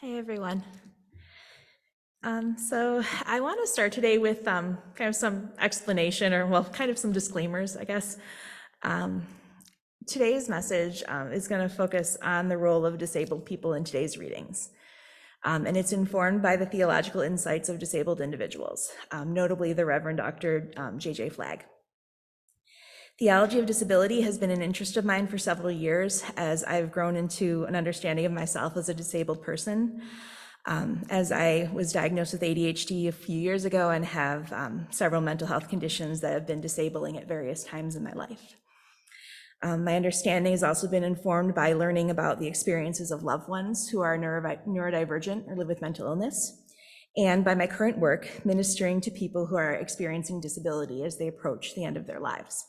Hey, everyone. Um, so I want to start today with um, kind of some explanation or, well, kind of some disclaimers, I guess. Um, today's message um, is going to focus on the role of disabled people in today's readings. Um, and it's informed by the theological insights of disabled individuals, um, notably the Reverend Dr. J.J. Flagg. Theology of disability has been an interest of mine for several years as I've grown into an understanding of myself as a disabled person. Um, as I was diagnosed with ADHD a few years ago and have um, several mental health conditions that have been disabling at various times in my life. Um, my understanding has also been informed by learning about the experiences of loved ones who are neurodivergent or live with mental illness, and by my current work ministering to people who are experiencing disability as they approach the end of their lives.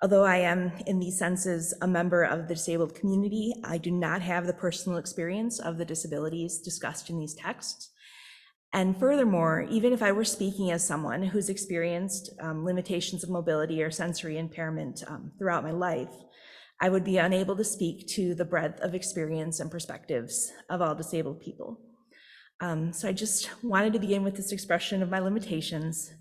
Although I am, in these senses, a member of the disabled community, I do not have the personal experience of the disabilities discussed in these texts. And furthermore, even if I were speaking as someone who's experienced um, limitations of mobility or sensory impairment um, throughout my life, I would be unable to speak to the breadth of experience and perspectives of all disabled people. Um, so I just wanted to begin with this expression of my limitations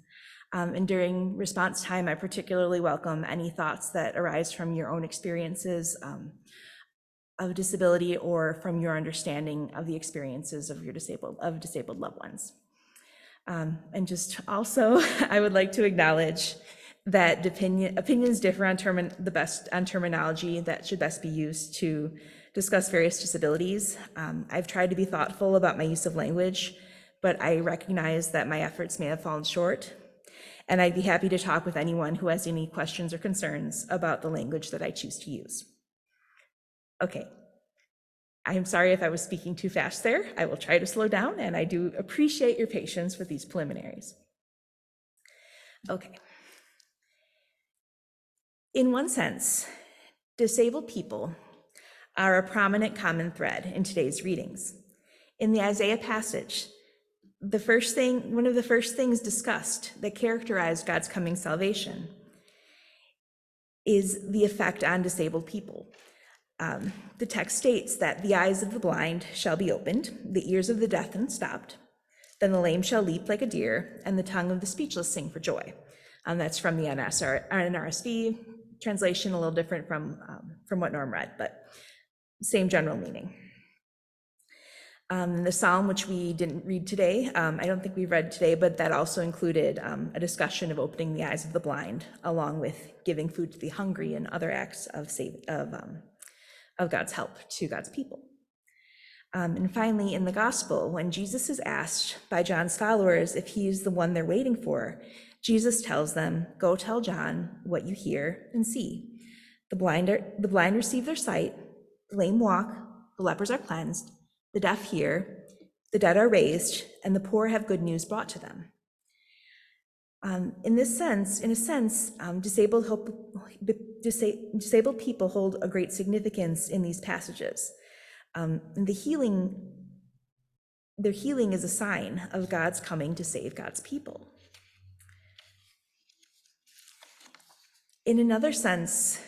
um, and during response time, I particularly welcome any thoughts that arise from your own experiences um, of disability or from your understanding of the experiences of your disabled of disabled loved ones. Um, and just also, I would like to acknowledge that opinion, opinions differ on term, the best on terminology that should best be used to discuss various disabilities. Um, I've tried to be thoughtful about my use of language, but I recognize that my efforts may have fallen short and I'd be happy to talk with anyone who has any questions or concerns about the language that I choose to use. Okay. I'm sorry if I was speaking too fast there. I will try to slow down, and I do appreciate your patience with these preliminaries. Okay. In one sense, disabled people are a prominent common thread in today's readings. In the Isaiah passage, the first thing, one of the first things discussed that characterized God's coming salvation is the effect on disabled people. Um, the text states that the eyes of the blind shall be opened, the ears of the deaf unstopped, then the lame shall leap like a deer, and the tongue of the speechless sing for joy. Um, that's from the NSR, NRSV translation, a little different from, um, from what Norm read, but same general meaning. Um, the psalm, which we didn't read today, um, I don't think we read today, but that also included um, a discussion of opening the eyes of the blind, along with giving food to the hungry and other acts of save, of, um, of God's help to God's people. Um, and finally, in the gospel, when Jesus is asked by John's followers if he's the one they're waiting for, Jesus tells them, Go tell John what you hear and see. The blind, are, the blind receive their sight, the lame walk, the lepers are cleansed the deaf hear, the dead are raised, and the poor have good news brought to them. Um, in this sense, in a sense, um, disabled, hope, disa- disabled people hold a great significance in these passages. Um, the healing, their healing is a sign of God's coming to save God's people. In another sense,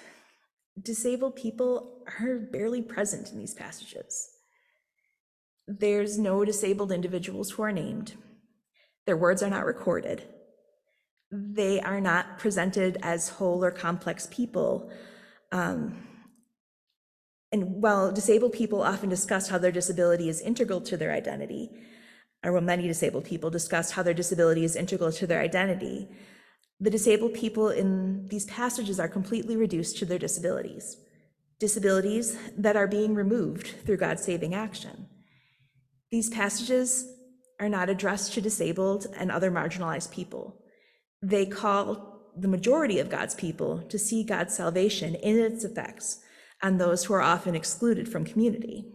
disabled people are barely present in these passages. There's no disabled individuals who are named. Their words are not recorded. They are not presented as whole or complex people. Um, and while disabled people often discuss how their disability is integral to their identity, or well, many disabled people discuss how their disability is integral to their identity, the disabled people in these passages are completely reduced to their disabilities, disabilities that are being removed through God's saving action. These passages are not addressed to disabled and other marginalized people. They call the majority of God's people to see God's salvation in its effects on those who are often excluded from community.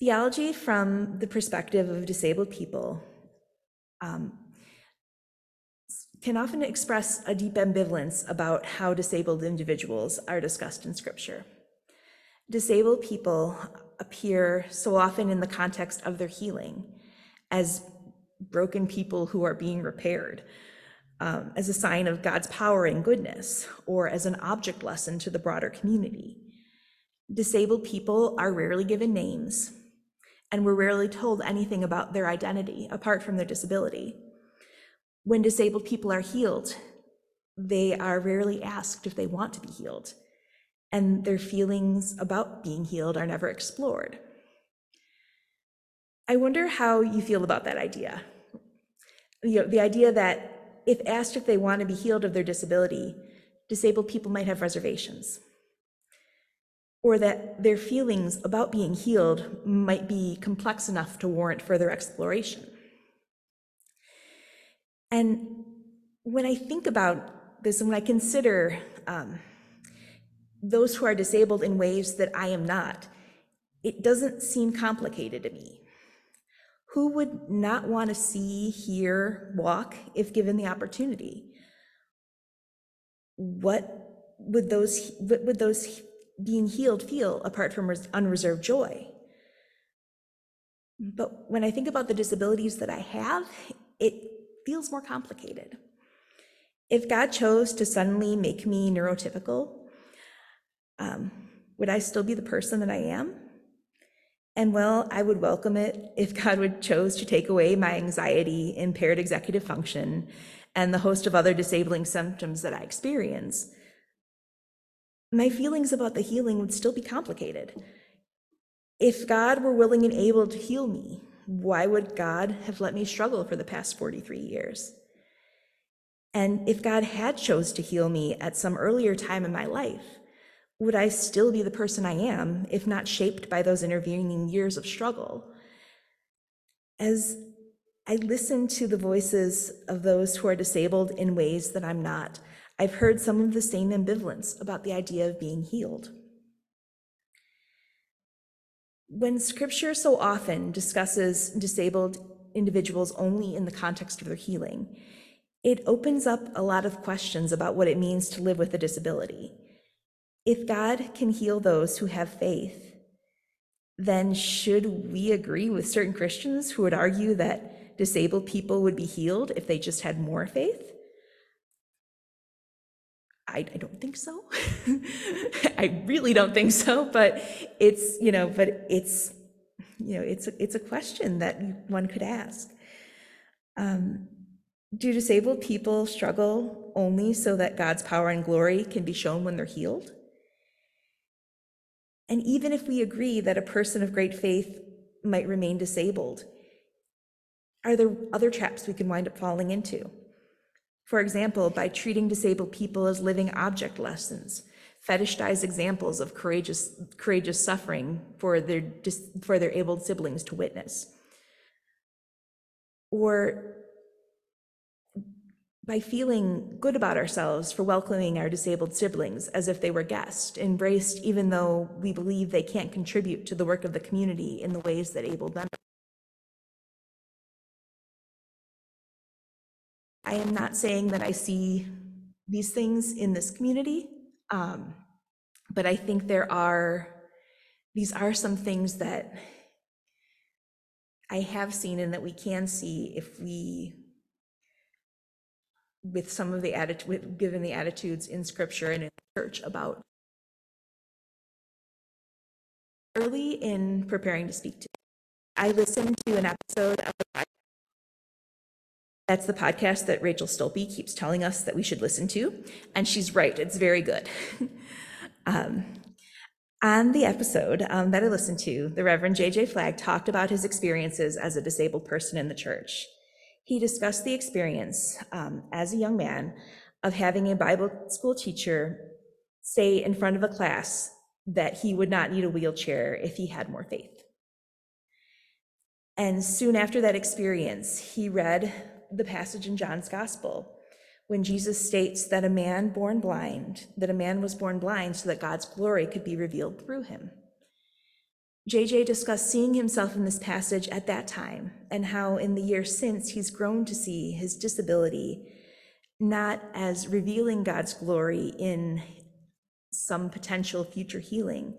Theology from the perspective of disabled people um, can often express a deep ambivalence about how disabled individuals are discussed in Scripture. Disabled people appear so often in the context of their healing as broken people who are being repaired, um, as a sign of God's power and goodness, or as an object lesson to the broader community. Disabled people are rarely given names, and we're rarely told anything about their identity apart from their disability. When disabled people are healed, they are rarely asked if they want to be healed, and their feelings about being healed are never explored. I wonder how you feel about that idea. You know, the idea that if asked if they want to be healed of their disability, disabled people might have reservations or that their feelings about being healed might be complex enough to warrant further exploration. And when I think about this and when I consider um, those who are disabled in ways that I am not, it doesn't seem complicated to me. Who would not want to see, hear, walk if given the opportunity? What would those, what would those being healed feel apart from unreserved joy. But when I think about the disabilities that I have, it feels more complicated. If God chose to suddenly make me neurotypical, um, would I still be the person that I am? And well, I would welcome it if God would chose to take away my anxiety, impaired executive function, and the host of other disabling symptoms that I experience my feelings about the healing would still be complicated. If God were willing and able to heal me, why would God have let me struggle for the past 43 years? And if God had chose to heal me at some earlier time in my life, would I still be the person I am if not shaped by those intervening years of struggle? As I listen to the voices of those who are disabled in ways that I'm not, I've heard some of the same ambivalence about the idea of being healed. When scripture so often discusses disabled individuals only in the context of their healing, it opens up a lot of questions about what it means to live with a disability. If God can heal those who have faith, then should we agree with certain Christians who would argue that disabled people would be healed if they just had more faith? I, I don't think so. I really don't think so, but it's, you know, but it's, you know, it's, it's a question that one could ask. Um, do disabled people struggle only so that God's power and glory can be shown when they're healed? And even if we agree that a person of great faith might remain disabled, are there other traps we can wind up falling into? For example, by treating disabled people as living object lessons, fetishized examples of courageous, courageous suffering for their, for their abled siblings to witness. Or by feeling good about ourselves for welcoming our disabled siblings as if they were guests, embraced even though we believe they can't contribute to the work of the community in the ways that able them. I am not saying that I see these things in this community, um, but I think there are, these are some things that I have seen and that we can see if we, with some of the attitude, given the attitudes in scripture and in church about early in preparing to speak to. I listened to an episode of the podcast. that's the podcast that Rachel Stolpe keeps telling us that we should listen to. And she's right, it's very good. um, on the episode um, that I listened to, the Reverend J.J. Flagg talked about his experiences as a disabled person in the church. He discussed the experience um, as a young man of having a Bible school teacher say in front of a class that he would not need a wheelchair if he had more faith. And soon after that experience, he read the passage in John's gospel when Jesus states that a man born blind, that a man was born blind so that God's glory could be revealed through him. JJ discussed seeing himself in this passage at that time and how in the years since he's grown to see his disability not as revealing God's glory in some potential future healing,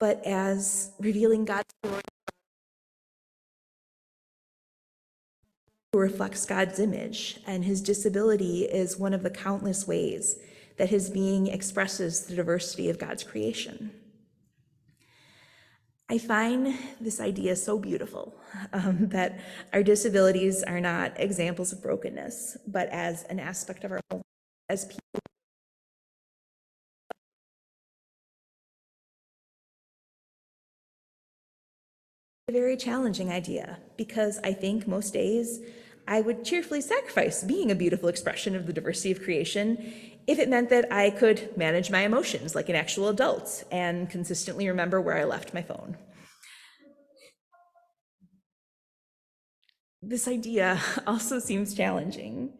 but as revealing God's glory who reflects God's image, and his disability is one of the countless ways that his being expresses the diversity of God's creation. I find this idea so beautiful um, that our disabilities are not examples of brokenness, but as an aspect of our own, as people. A very challenging idea because I think most days I would cheerfully sacrifice being a beautiful expression of the diversity of creation if it meant that I could manage my emotions like an actual adult and consistently remember where I left my phone. This idea also seems challenging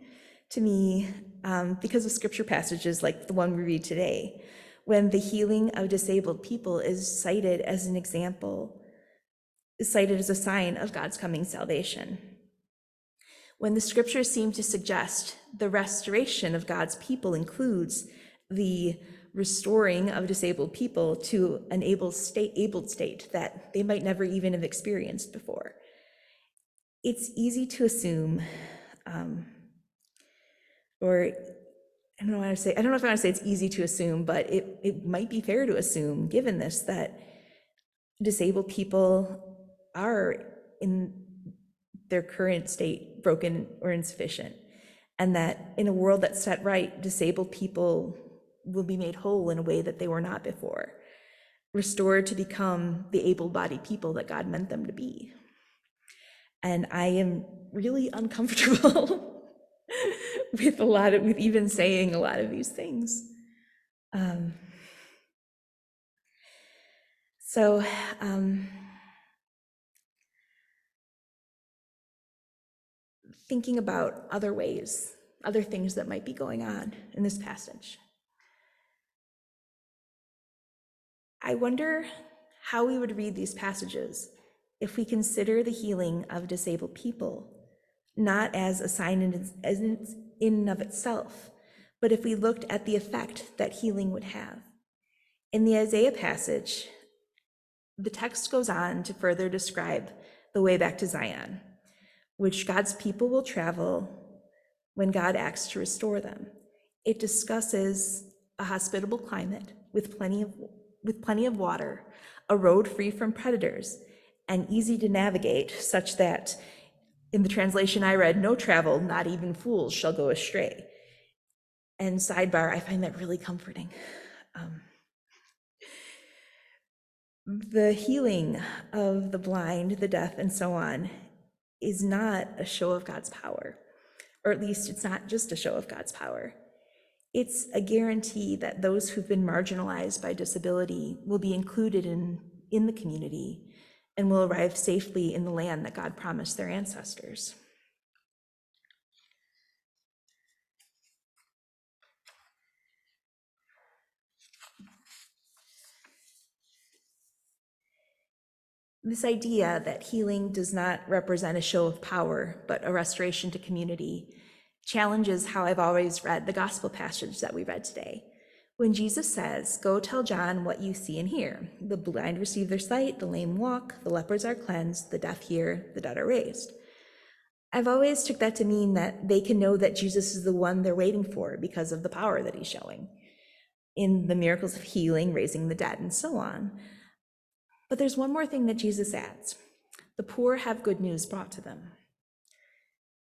to me um, because of scripture passages like the one we read today, when the healing of disabled people is cited as an example, is cited as a sign of God's coming salvation when the scriptures seem to suggest the restoration of God's people includes the restoring of disabled people to an able state, abled state that they might never even have experienced before. It's easy to assume, um, or I don't know what to say. I don't know if I want to say it's easy to assume, but it, it might be fair to assume, given this, that disabled people are in their current state broken or insufficient. And that in a world that's set right, disabled people will be made whole in a way that they were not before, restored to become the able bodied people that God meant them to be. And I am really uncomfortable with a lot of, with even saying a lot of these things. Um, so, um, thinking about other ways, other things that might be going on in this passage. I wonder how we would read these passages if we consider the healing of disabled people not as a sign in, and of itself, but if we looked at the effect that healing would have. In the Isaiah passage, the text goes on to further describe the way back to Zion which God's people will travel when God acts to restore them. It discusses a hospitable climate with plenty of with plenty of water, a road free from predators, and easy to navigate, such that in the translation I read, no travel, not even fools, shall go astray. And sidebar, I find that really comforting. Um, the healing of the blind, the deaf, and so on is not a show of God's power, or at least it's not just a show of God's power. It's a guarantee that those who've been marginalized by disability will be included in, in the community and will arrive safely in the land that God promised their ancestors. This idea that healing does not represent a show of power, but a restoration to community, challenges how I've always read the gospel passage that we read today. When Jesus says, Go tell John what you see and hear the blind receive their sight, the lame walk, the lepers are cleansed, the deaf hear, the dead are raised. I've always took that to mean that they can know that Jesus is the one they're waiting for because of the power that he's showing in the miracles of healing, raising the dead, and so on. But there's one more thing that Jesus adds the poor have good news brought to them.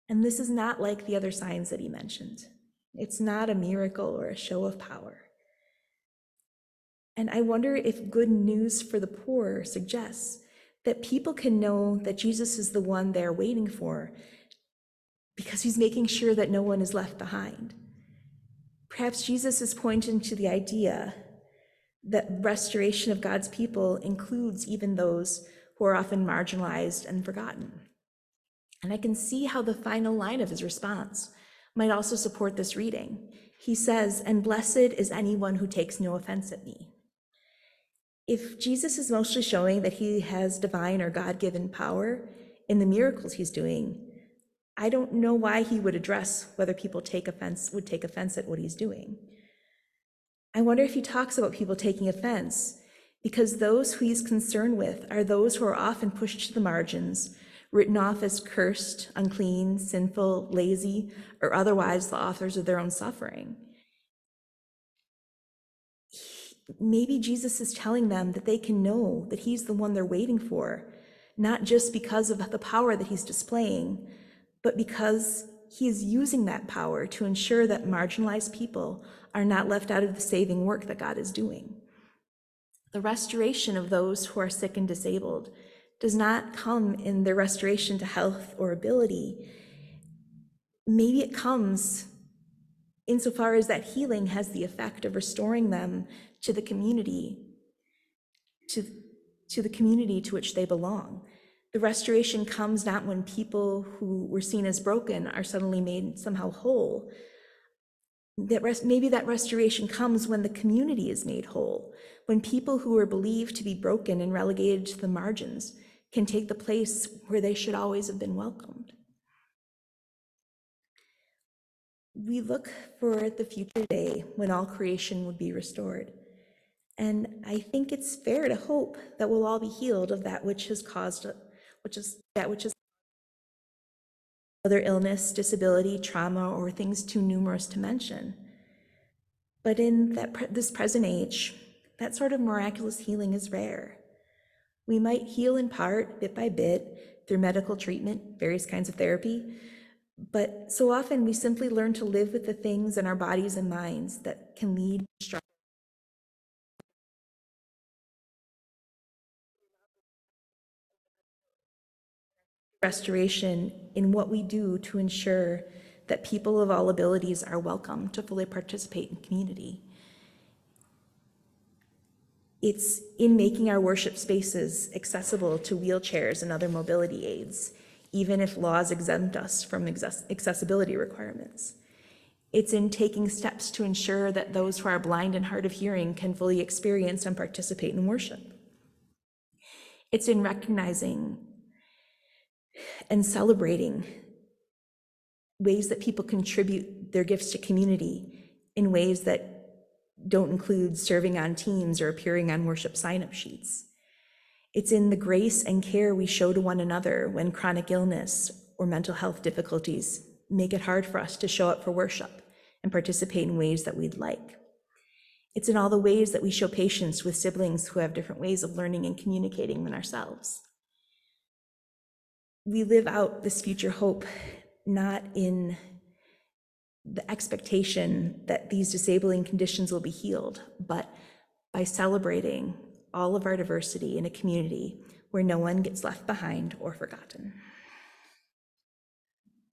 And this is not like the other signs that he mentioned. It's not a miracle or a show of power. And I wonder if good news for the poor suggests that people can know that Jesus is the one they're waiting for because he's making sure that no one is left behind. Perhaps Jesus is pointing to the idea that restoration of God's people includes even those who are often marginalized and forgotten. And I can see how the final line of his response might also support this reading. He says, And blessed is anyone who takes no offense at me. If Jesus is mostly showing that he has divine or God given power in the miracles he's doing, I don't know why he would address whether people take offense, would take offense at what he's doing. I wonder if he talks about people taking offense because those who he's concerned with are those who are often pushed to the margins, written off as cursed, unclean, sinful, lazy, or otherwise the authors of their own suffering. maybe Jesus is telling them that they can know that he's the one they're waiting for, not just because of the power that he's displaying, but because he is using that power to ensure that marginalized people are not left out of the saving work that God is doing. The restoration of those who are sick and disabled does not come in their restoration to health or ability. Maybe it comes insofar as that healing has the effect of restoring them to the community, to, to the community to which they belong. The restoration comes not when people who were seen as broken are suddenly made somehow whole. That rest, maybe that restoration comes when the community is made whole, when people who were believed to be broken and relegated to the margins can take the place where they should always have been welcomed. We look for the future day when all creation would be restored. And I think it's fair to hope that we'll all be healed of that which has caused, which is that which is other illness, disability, trauma, or things too numerous to mention. But in that this present age, that sort of miraculous healing is rare. We might heal in part, bit by bit, through medical treatment, various kinds of therapy, but so often we simply learn to live with the things in our bodies and minds that can lead to restoration in what we do to ensure that people of all abilities are welcome to fully participate in community. It's in making our worship spaces accessible to wheelchairs and other mobility aids, even if laws exempt us from accessibility requirements. It's in taking steps to ensure that those who are blind and hard of hearing can fully experience and participate in worship. It's in recognizing and celebrating ways that people contribute their gifts to community in ways that don't include serving on teams or appearing on worship sign up sheets. It's in the grace and care we show to one another when chronic illness or mental health difficulties make it hard for us to show up for worship and participate in ways that we'd like. It's in all the ways that we show patience with siblings who have different ways of learning and communicating than ourselves we live out this future hope not in the expectation that these disabling conditions will be healed, but by celebrating all of our diversity in a community where no one gets left behind or forgotten.